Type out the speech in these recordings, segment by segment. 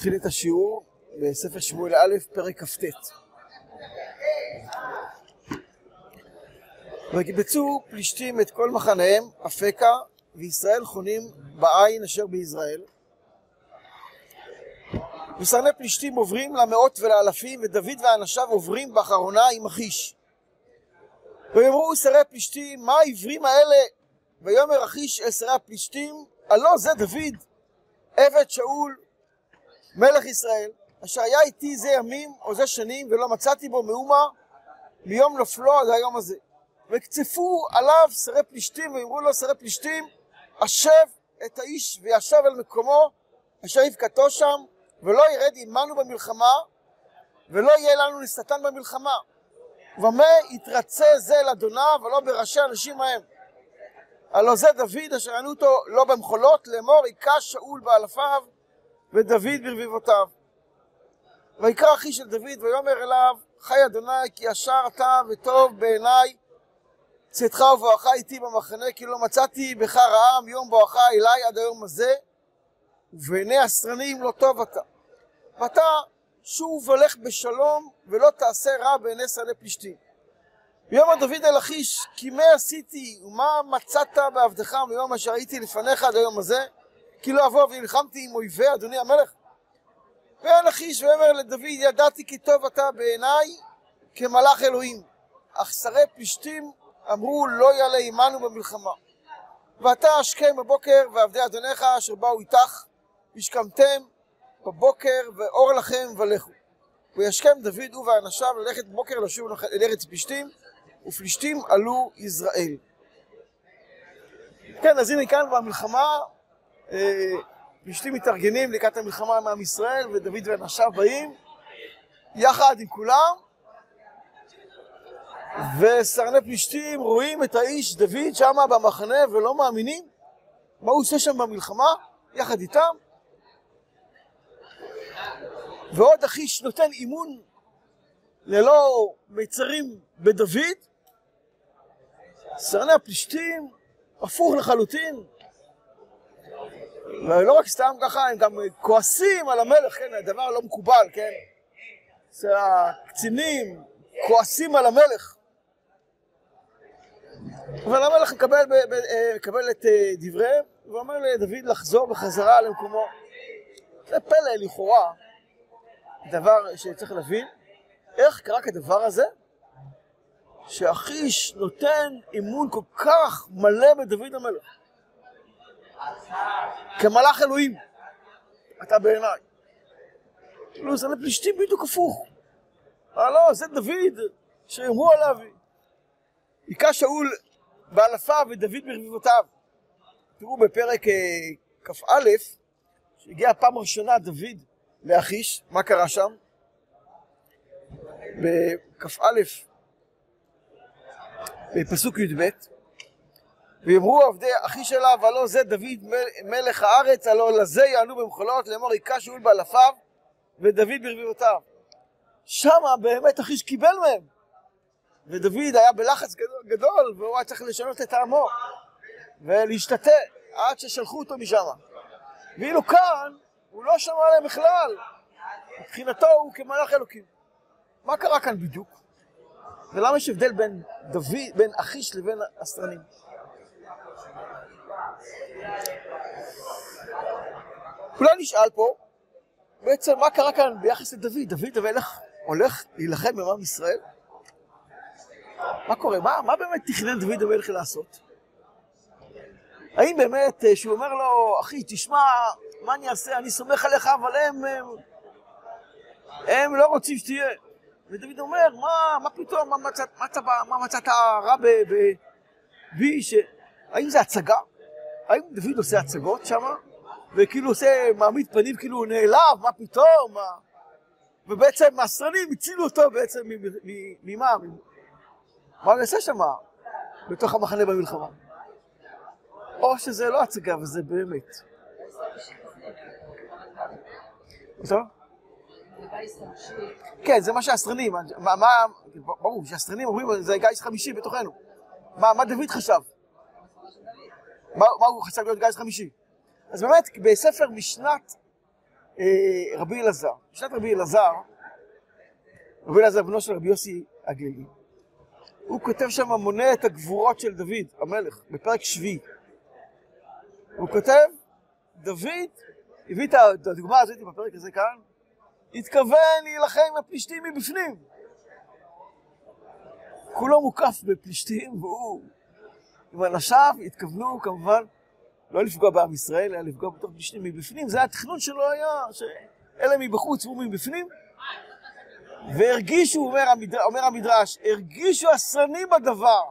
נתחיל את השיעור בספר שמואל א', פרק כ"ט. וקיבצו פלישתים את כל מחניהם, אפקה, וישראל חונים בעין אשר ביזרעאל. ושרני פלישתים עוברים למאות ולאלפים, ודוד ואנשיו עוברים באחרונה עם אחיש. ויאמרו שרי פלישתים, מה העברים האלה? ויאמר אחיש אל שרי הפלישתים, הלא זה דוד, עבד שאול, מלך ישראל, אשר היה איתי זה ימים או זה שנים, ולא מצאתי בו מאומה מיום נופלו עד היום הזה. וקצפו עליו שרי פלישתים, ואמרו לו שרי פלישתים, השב את האיש וישב אל מקומו, אשר יבכתו שם, ולא ירד עמנו במלחמה, ולא יהיה לנו לשטן במלחמה. ובמה יתרצה זה אל אדוניו, ולא בראשי אנשים ההם. הלא זה דוד אשר ענו אותו לא במחולות, לאמור היכה שאול באלפיו, ודוד ברביבותיו. ויקרא אחי של דוד, ויאמר אליו, חי אדוני, כי ישר אתה וטוב בעיניי צאתך ובואך איתי במחנה, כי לא מצאתי בך רעה מיום בואך אליי עד היום הזה, ובעיני הסרנים לא טוב אתה. ואתה שוב הולך בשלום, ולא תעשה רע בעיני שרי פלישתים. ויאמר דוד אל אחיש, כי מה עשיתי, ומה מצאת בעבדך מיום אשר הייתי לפניך עד היום הזה? כי לא אבוא ונלחמתי עם אויבי אדוני המלך? ואין אחיש ואומר לדוד, ידעתי כי טוב אתה בעיניי כמלאך אלוהים. אך שרי פלישתים אמרו, לא יעלה עמנו במלחמה. ואתה השכם בבוקר ועבדי אדוניך אשר באו איתך, והשכמתם בבוקר ואור לכם ולכו. וישכם דוד הוא ואנשיו ללכת בבוקר לשוב אל ארץ פלישתים, ופלישתים עלו יזרעאל. כן, אז הנה כאן במלחמה, אה, פלישתים מתארגנים לקראת המלחמה עם עם ישראל, ודוד ואנשיו באים יחד עם כולם, וסרני פלישתים רואים את האיש דוד שם במחנה ולא מאמינים מה הוא עושה שם במלחמה יחד איתם. ועוד אחיש נותן אימון ללא מיצרים בדוד, סרני הפלישתים הפוך לחלוטין. ולא רק סתם ככה, הם גם כועסים על המלך, כן, הדבר לא מקובל, כן? הקצינים כועסים על המלך. אבל המלך מקבל, מקבל את דבריהם ואומר לדוד לחזור בחזרה למקומו. זה פלא לכאורה, דבר שצריך להבין, איך קרה כדבר הזה, שאחיש נותן אמון כל כך מלא בדוד המלך. כמלאך אלוהים, אתה בעיניי. כאילו זה לפלישתים בדיוק הפוך. אה לא, זה דוד, שאמרו עליו, היכה שאול באלפיו ודוד ברביבותיו. תראו בפרק כ"א, שהגיע הפעם הראשונה דוד לאחיש, מה קרה שם? בכ"א, בפסוק י"ב, ויאמרו עבדי אחיש אליו, הלא זה דוד מלך הארץ, הלא לזה יענו במחולות, לאמור היכה שאול באלפיו ודוד ברביבותיו. שמה באמת אחיש קיבל מהם. ודוד היה בלחץ גדול, גדול והוא היה צריך לשנות את טעמו ולהשתתף עד ששלחו אותו משם. ואילו כאן הוא לא שמע עליהם בכלל. מבחינתו הוא כמלאך אלוקים. מה קרה כאן בדיוק? ולמה יש הבדל בין דוד, בין אחיש לבין הסרנים? אולי נשאל פה, בעצם מה קרה כאן ביחס לדוד? דוד המלך הולך להילחם במעם ישראל? מה קורה? מה, מה באמת תכנן דוד המלך לעשות? האם באמת, שהוא אומר לו, אחי, תשמע, מה אני אעשה? אני סומך עליך, אבל הם, הם, הם לא רוצים שתהיה. ודוד אומר, מה, מה פתאום, מה מצאת, מה, מה מצאת רע בי, ש... האם זה הצגה? האם דוד עושה הצגות שם? וכאילו עושה, מעמיד פנים כאילו הוא נעלב, מה פתאום? מה... ובעצם הסרנים הצילו אותו בעצם ממה? מה הוא עושה שם בתוך המחנה במלחמה? או שזה לא הצגה וזה באמת. כן, זה מה שהסרנים, מה, מה, ברור שהסרנים אומרים זה גיס חמישי בתוכנו. מה, מה דוד חשב? מה, מה הוא חשב להיות גיס חמישי? אז באמת, בספר משנת אה, רבי אלעזר. בשנת רבי אלעזר, רבי אלעזר בנו של רבי יוסי הגלילי, הוא כותב שם מונה את הגבורות של דוד המלך, בפרק שביעי. הוא כותב, דוד הביא את הדוגמה הזאת בפרק הזה כאן, התכוון להילחם עם הפלישתים מבפנים. כולו מוקף בפלישתים, והוא עם אנשיו התכוונו כמובן לא לפגוע בעם ישראל, אלא לפגוע בתוך פלישתים מבפנים. זה התכנון שלו היה, שאלה מבחוץ והוא מבפנים. והרגישו, אומר, המדר, אומר המדרש, הרגישו השרנים בדבר.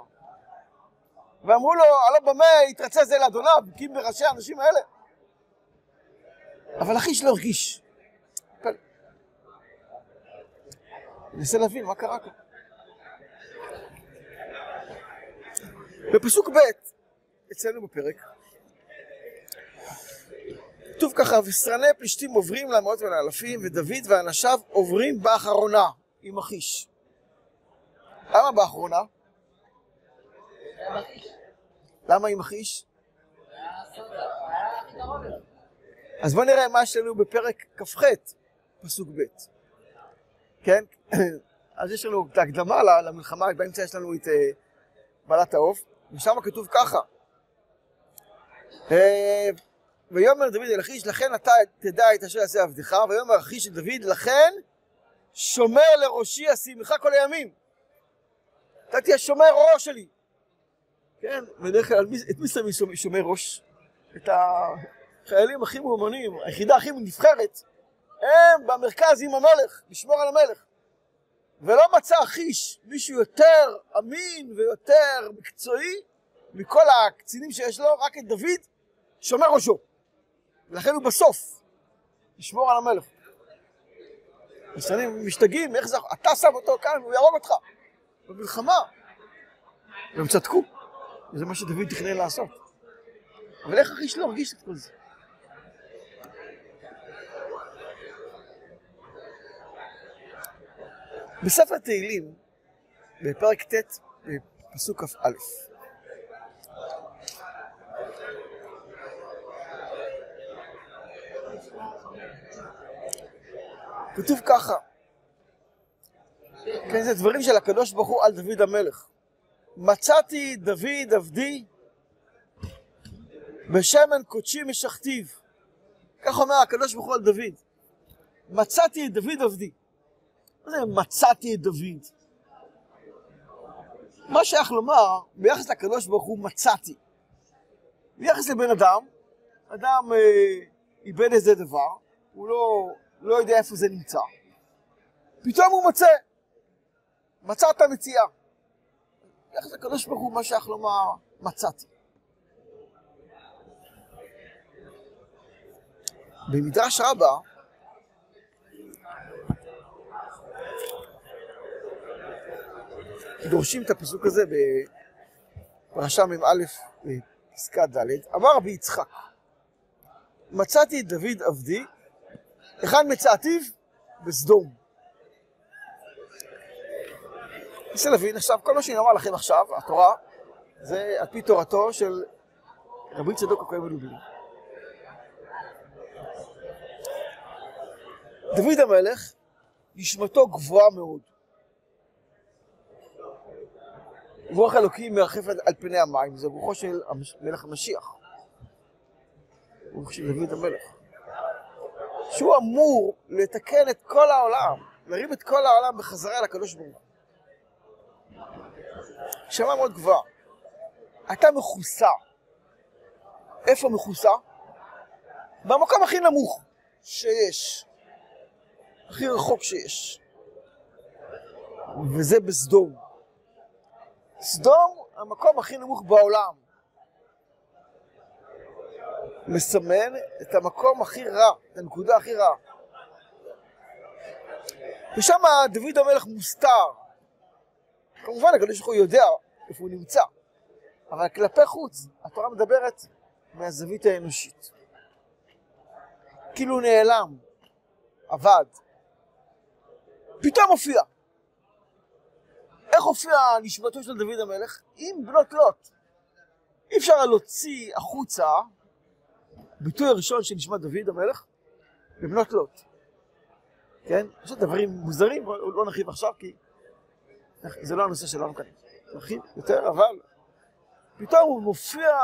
ואמרו לו, הלא במה יתרצה זה לאדוניו, בקים בראשי האנשים האלה. אבל אחיש לא הרגיש. אני מנסה להבין מה קרה כאן. בפסוק ב' אצלנו בפרק, כתוב ככה, וסרני פלישתים עוברים למאות ולאלפים, ודוד ואנשיו עוברים באחרונה עם אחיש. למה באחרונה? למה עם אחיש? אז בואו נראה מה יש לנו בפרק כ"ח, פסוק ב', כן? אז יש לנו את ההקדמה למלחמה, באמצע יש לנו את uh, בעלת העוף, ושם כתוב ככה: uh, ויאמר דוד אל אחיש, לכן אתה תדע את אשר יעשה עבדך, ויאמר אחיש אל דוד, לכן שומר לראשי אשימך כל הימים. אתה תהיה שומר ראש שלי. כן, בדרך כלל, את מי שמים שומר ראש? את החיילים הכי מאומנים, היחידה הכי נבחרת, הם במרכז עם המלך, לשמור על המלך. ולא מצא אחיש מישהו יותר אמין ויותר מקצועי מכל הקצינים שיש לו, רק את דוד שומר ראשו. ולכן הוא בסוף, לשמור על המלך. השרים משתגעים, איך זה, אתה שם אותו כאן והוא יהרוג אותך. במלחמה. והם צדקו, וזה מה שדוד תכנן לעשות. אבל איך אחיש לא הרגיש את כל זה? בספר תהילים, בפרק ט', פסוק כ"א, כתוב ככה, כן, זה דברים של הקדוש ברוך הוא על דוד המלך. מצאתי דוד עבדי בשמן קודשי משכתיו. כך אומר הקדוש ברוך הוא על דוד. מצאתי את דוד עבדי. מה זה מצאתי את דוד? מה שייך לומר, ביחס לקדוש ברוך הוא מצאתי. ביחס לבן אדם, אדם אה, איבד איזה דבר, הוא לא, לא יודע איפה זה נמצא. פתאום הוא מוצא. מצא את המציאה. ביחס לקדוש ברוך הוא, מה שייך לומר מצאתי. במדרש רבה, דורשים את הפסוק הזה בפרשה מ"א פסקה ד', אמר רבי יצחק, מצאתי את דוד עבדי, היכן מצאתיו? בסדום. נסה להבין עכשיו, כל מה שאני אומר לכם עכשיו, התורה, זה על פי תורתו של רבי צדוק הכהן מלובלין. דוד המלך, נשמתו גבוהה מאוד. רוח אלוקים מרחפת על פני המים, זה רוחו של מלך המשיח. רוח של דוד המלך. שהוא אמור לתקן את כל העולם, להרים את כל העולם בחזרה לקדוש ברוך הוא. שמה מאוד גבוהה. אתה מכוסה. איפה מכוסה? במקום הכי נמוך שיש. הכי רחוק שיש. וזה בסדום. סדום, המקום הכי נמוך בעולם. מסמן את המקום הכי רע, את הנקודה הכי רעה. ושם דוד המלך מוסתר. כמובן, הקדוש ברוך הוא יודע איפה הוא נמצא, אבל כלפי חוץ, התורה מדברת מהזווית האנושית. כאילו נעלם, אבד. פתאום הופיע. איך הופיעה נשמתו של דוד המלך? עם בנות לוט. אי אפשר להוציא החוצה, ביטוי הראשון של נשמת דוד המלך, בבנות לוט. כן? יש דברים מוזרים, לא נרחיב עכשיו כי זה לא הנושא שלנו כאן. נרחיב יותר, אבל פתאום הוא מופיע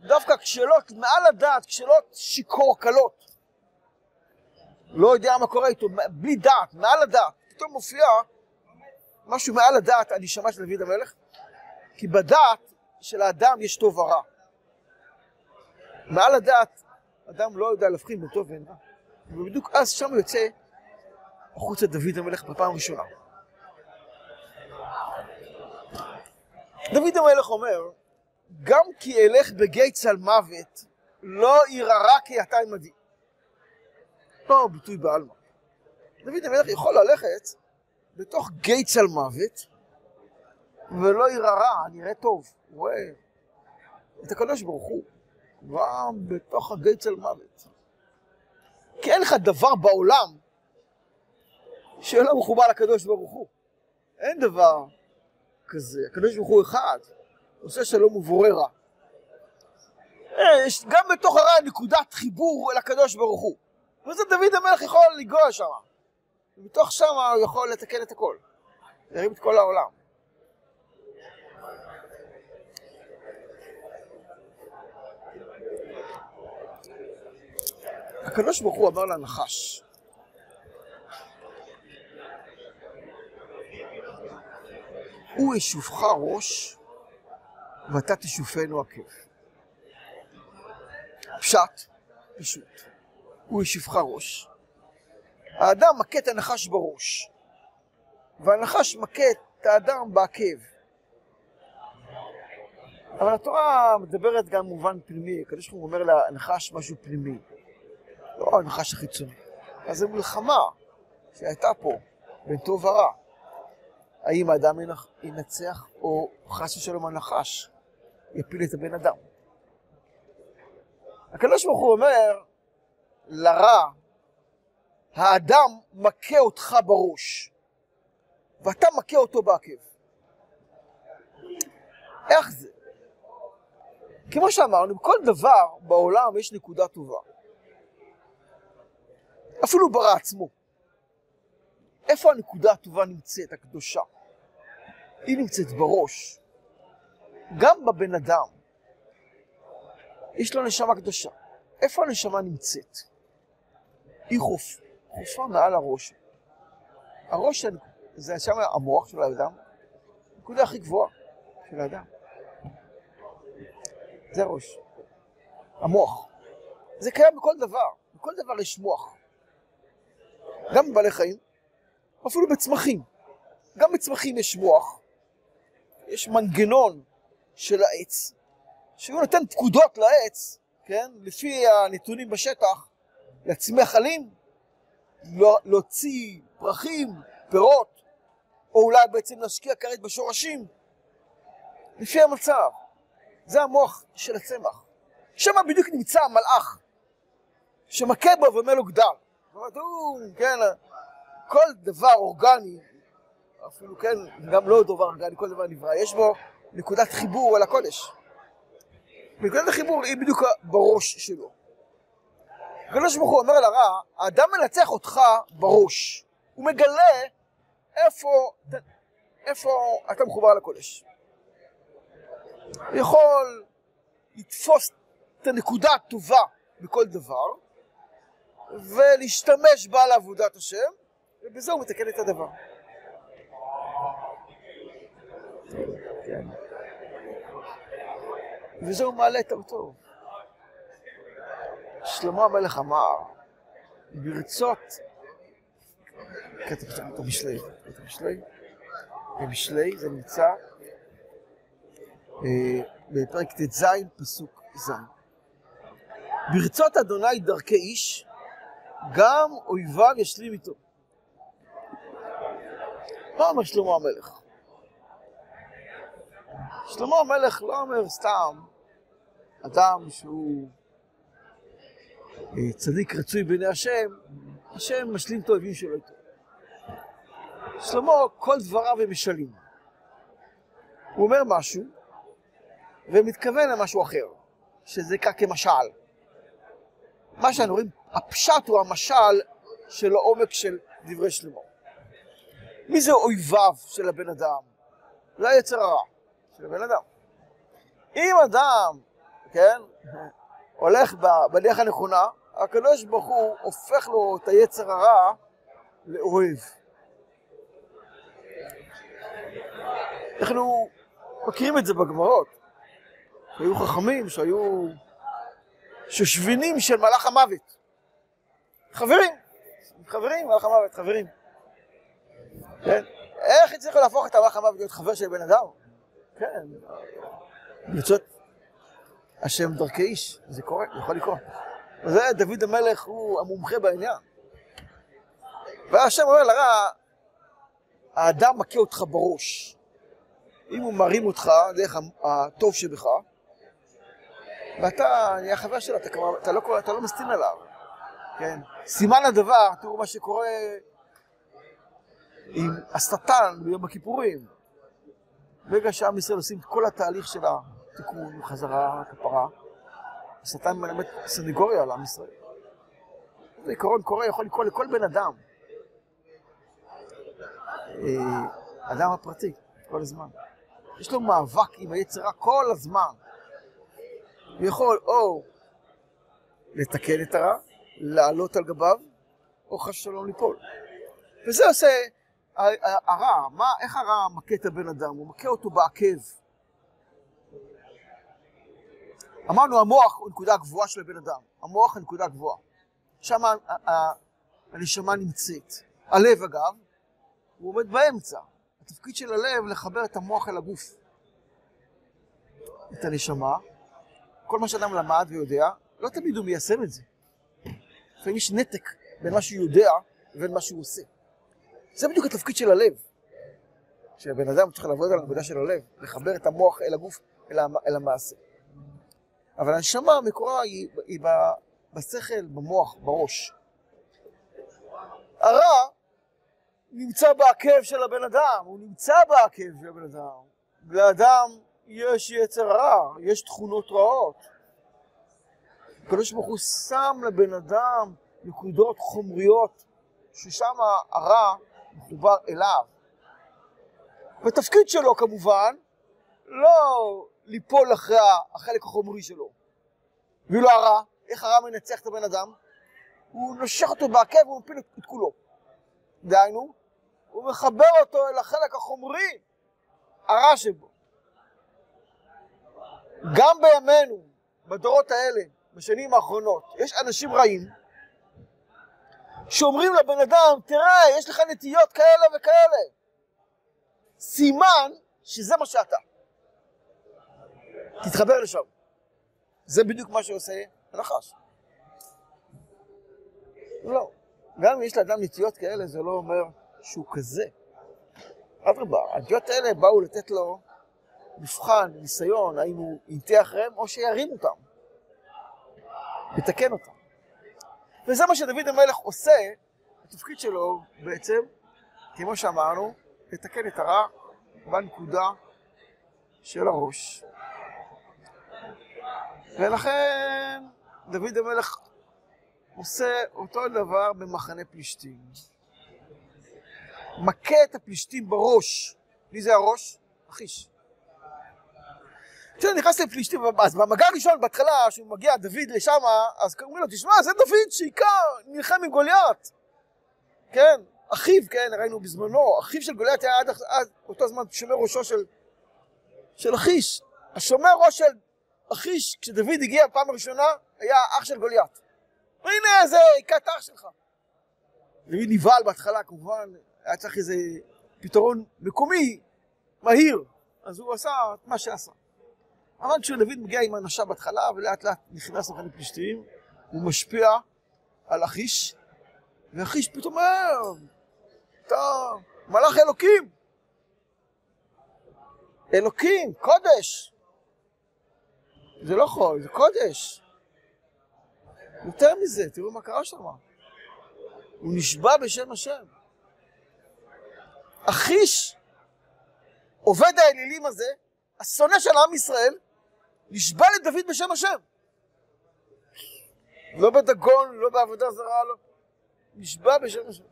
דווקא כשאלות מעל הדעת, כשאלות שיכור קלות. לא יודע מה קורה איתו, בלי דעת, מעל הדעת. פתאום מופיע משהו מעל הדעת, אני שמע של דוד המלך, כי בדעת של האדם יש טוב ורע. מעל הדעת, אדם לא יודע להבחין בין טוב ואין רע. ובדיוק אז שם יוצא החוצה דוד המלך בפעם ראשונה. דוד המלך אומר, גם כי אלך בגיא צל מוות, לא ירערה כי אתה עמדי. לא ביטוי בעלמא. דוד המלך יכול ללכת בתוך גיא צל מוות, ולא ירערה, נראה טוב. הוא רואה את הקדוש ברוך הוא, גם בתוך הגיא צל מוות. כי אין לך דבר בעולם שלא מחובר לקדוש ברוך הוא. אין דבר כזה. הקדוש ברוך הוא אחד, עושה שלום ובורא רע. יש גם בתוך הרע נקודת חיבור אל הקדוש ברוך הוא. וזה דוד המלך יכול לגוע שם. ומתוך שם הוא יכול לתקן את הכל. להרים את כל העולם. הקדוש ברוך הוא אמר לנחש, הוא ישופך ראש ואתה תשופנו עקב. פשט, פשוט. הוא ישופך ראש. האדם מכה את הנחש בראש, והנחש מכה את האדם בעקב. אבל התורה מדברת גם במובן פנימי, הקדוש ברוך הוא אומר לנחש משהו פנימי, לא הנחש החיצוני. אז זו מלחמה שהייתה פה בין טוב ורע. האם האדם ינצח, או חס ושלום הנחש יפיל את הבן אדם. הקדוש ברוך הוא אומר לרע, האדם מכה אותך בראש, ואתה מכה אותו בעקב. איך זה? כמו שאמרנו, בכל דבר בעולם יש נקודה טובה. אפילו ברע עצמו. איפה הנקודה הטובה נמצאת, הקדושה? היא נמצאת בראש. גם בבן אדם יש לו נשמה קדושה. איפה הנשמה נמצאת? היא חופ, חופה מעל הראש. הראש זה שם המוח של האדם, הנקודה הכי גבוהה של האדם. זה הראש. המוח. זה קיים בכל דבר. בכל דבר יש מוח. גם בבעלי חיים, אפילו בצמחים. גם בצמחים יש מוח, יש מנגנון של העץ, שהוא נותן פקודות לעץ, כן, לפי הנתונים בשטח, להצמיח עלים, לא, להוציא פרחים, פירות, או אולי בעצם להשקיע כרת בשורשים, לפי המצב. זה המוח של הצמח. שם בדיוק נמצא המלאך, שמכה בו ואומר לו גדל. זאת אומרת, כן, כל דבר אורגני, אפילו כן, גם לא דבר אורגני, כל דבר נברא, יש בו נקודת חיבור אל הקודש. נקודת החיבור היא בדיוק בראש שלו. הקדוש ברוך הוא אומר לרע, האדם מנצח אותך בראש. הוא מגלה איפה, איפה אתה מחובר לקודש. יכול לתפוס את הנקודה הטובה בכל דבר, ולהשתמש בה לעבודת השם, ובזה הוא מתקן את הדבר. וזה הוא מעלה את אותו. שלמה המלך אמר, ברצות, כתב את המשלי, את המשלי, במשלי זה נמצא אה, בפרק ט"ז, פסוק ז'. ברצות אדוני דרכי איש, גם אויביו ישלים איתו. מה אומר שלמה המלך? שלמה המלך לא אומר סתם אדם שהוא אה, צדיק רצוי בעיני השם, השם משלים את האויבים שלו איתו. שלמה, כל דבריו הם משלים. הוא אומר משהו, ומתכוון למשהו אחר, שזה כך כמשל. מה שאנחנו רואים הפשט הוא המשל של העומק של דברי שלמה. מי זה אויביו של הבן אדם? זה היצר הרע של הבן אדם. אם אדם, כן, הולך בדרך הנכונה, הקדוש ברוך הוא הופך לו את היצר הרע לאוהב. אנחנו מכירים את זה בגמרות. היו חכמים שהיו שושבינים של מלאך המוות. חברים, חברים, מלאך המוות, חברים. כן? איך הצליחו להפוך את המלאך המוות להיות חבר של בן אדם? כן, ברצות השם דרכי איש, זה קורה, זה יכול לקרות. וזה דוד המלך הוא המומחה בעניין. והשם אומר לרע, האדם מכה אותך בראש. אם הוא מרים אותך דרך הטוב שבך, ואתה נהיה חבר שלו, אתה, אתה, לא, לא מסתין עליו. כן? סימן הדבר, תראו מה שקורה עם השטן ביום הכיפורים. ברגע שעם ישראל עושים את כל התהליך של התיקון, חזרה, כפרה, השטן מלמד סנגוריה על עם ישראל. זה עיקרון קורה, יכול לקרוא לכל בן אדם. אה, אדם הפרטי, כל הזמן. יש לו מאבק עם היצרה כל הזמן. הוא יכול או לתקן את הרע, לעלות על גביו, או חס ושלום ליפול. וזה עושה הרע, מה, איך הרע מכה את הבן אדם? הוא מכה אותו בעקב. אמרנו, המוח הוא נקודה גבוהה של הבן אדם. המוח הוא נקודה גבוהה. שם הנשמה נמצאת. הלב, אגב, הוא עומד באמצע. התפקיד של הלב לחבר את המוח אל הגוף. את הנשמה. כל מה שאדם למד ויודע, לא תמיד הוא מיישם את זה. לפעמים יש נתק בין מה שהוא יודע לבין מה שהוא עושה. זה בדיוק התפקיד של הלב. שהבן אדם צריך לעבוד על הנקודה של הלב, לחבר את המוח אל הגוף, אל, המ, אל המעשה. אבל הנשמה, מקורה היא, היא בשכל, במוח, בראש. הרע נמצא בעקב של הבן אדם, הוא נמצא בעקב של הבן אדם. לאדם יש יצר רע, יש תכונות רעות. הקדוש ברוך הוא שם לבן אדם נקודות חומריות, ששם הרע מחובר אליו. והתפקיד שלו כמובן, לא ליפול אחרי החלק החומרי שלו. ואילו הרע, איך הרע מנצח את הבן אדם? הוא נושך אותו בעקב והוא מפיל את כולו. דהיינו, הוא מחבר אותו אל החלק החומרי, הרע שבו. גם בימינו, בדורות האלה, בשנים האחרונות, יש אנשים רעים שאומרים לבן אדם, תראה, יש לך נטיות כאלה וכאלה. סימן שזה מה שאתה. תתחבר לשם. זה בדיוק מה שעושה הנחש. לא. גם אם יש לאדם נטיות כאלה, זה לא אומר שהוא כזה. אדרבה, הנטיות האלה באו לתת לו מבחן, ניסיון, האם הוא ינטה אחריהם, או שירים אותם. יתקן אותם. וזה מה שדוד המלך עושה, התפקיד שלו בעצם, כמו שאמרנו, לתקן את הרע בנקודה של הראש. ולכן דוד המלך עושה אותו דבר במחנה פלישתים. מכה את הפלישתים בראש. מי זה הראש? אחיש. כשאתה נכנס לפלישתים, אז במגע הראשון, בהתחלה, כשהוא מגיע דוד לשם, אז אומרים לו, תשמע, זה דוד שעיקר נלחם עם גוליית. כן, אחיו, כן, ראינו בזמנו, אחיו של גוליית היה עד, עד אותו זמן שומר ראשו של, של אחיש. השומר ראש של אחיש, כשדוד הגיע פעם ראשונה, היה אח של גוליית. והנה, זה הכת אח שלך. דוד נבהל בהתחלה, כמובן, היה צריך איזה פתרון מקומי, מהיר. אז הוא עשה את מה שעשה. אבל כשדוד מגיע עם אנשיו בהתחלה, ולאט לאט נכנס לחיים פלישתיים, הוא משפיע על אחיש, ואחיש פתאום אומר, אתה מלאך אלוקים. אלוקים, קודש. זה לא חול, זה קודש. יותר מזה, תראו מה קרה שם. הוא נשבע בשם השם. אחיש, עובד האלילים הזה, השונא של עם ישראל, נשבע לדוד בשם השם. לא בדגון, לא בעבודה זרה, לא. נשבע בשם השם.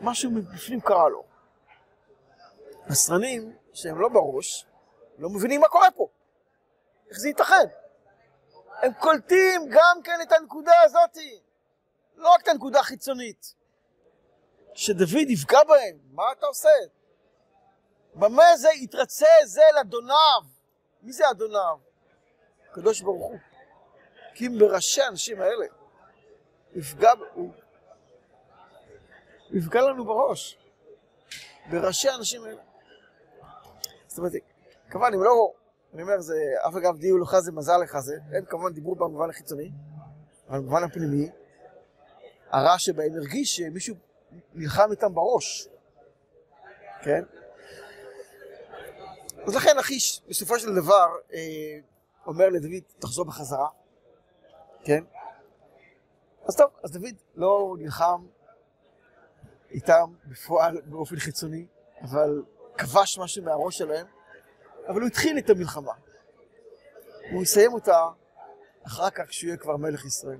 משהו מבפנים קרה לו. הסרנים, שהם לא בראש, לא מבינים מה קורה פה. איך זה ייתכן? הם קולטים גם כן את הנקודה הזאת, לא רק את הנקודה החיצונית. שדוד יפגע בהם, מה אתה עושה? במה זה יתרצה זה לאדוניו? מי זה אדוניו? הקדוש ברוך הוא. כי אם בראשי האנשים האלה יפגע, הוא יפגע לנו בראש. בראשי האנשים האלה. זאת אומרת, כמובן, אם לא, אני אומר, זה, אף אגב, דיו לך זה מזל לך זה, הם כמובן דיברו במובן החיצוני, אבל במובן הפנימי, הרע שבהם הרגיש שמישהו נלחם איתם בראש, כן? אז לכן אחיש, בסופו של דבר, אה, אומר לדוד, תחזור בחזרה, כן? אז טוב, אז דוד לא נלחם איתם בפועל באופן חיצוני, אבל כבש משהו מהראש שלהם, אבל הוא התחיל את המלחמה. הוא יסיים אותה אחר כך כשהוא יהיה כבר מלך ישראל.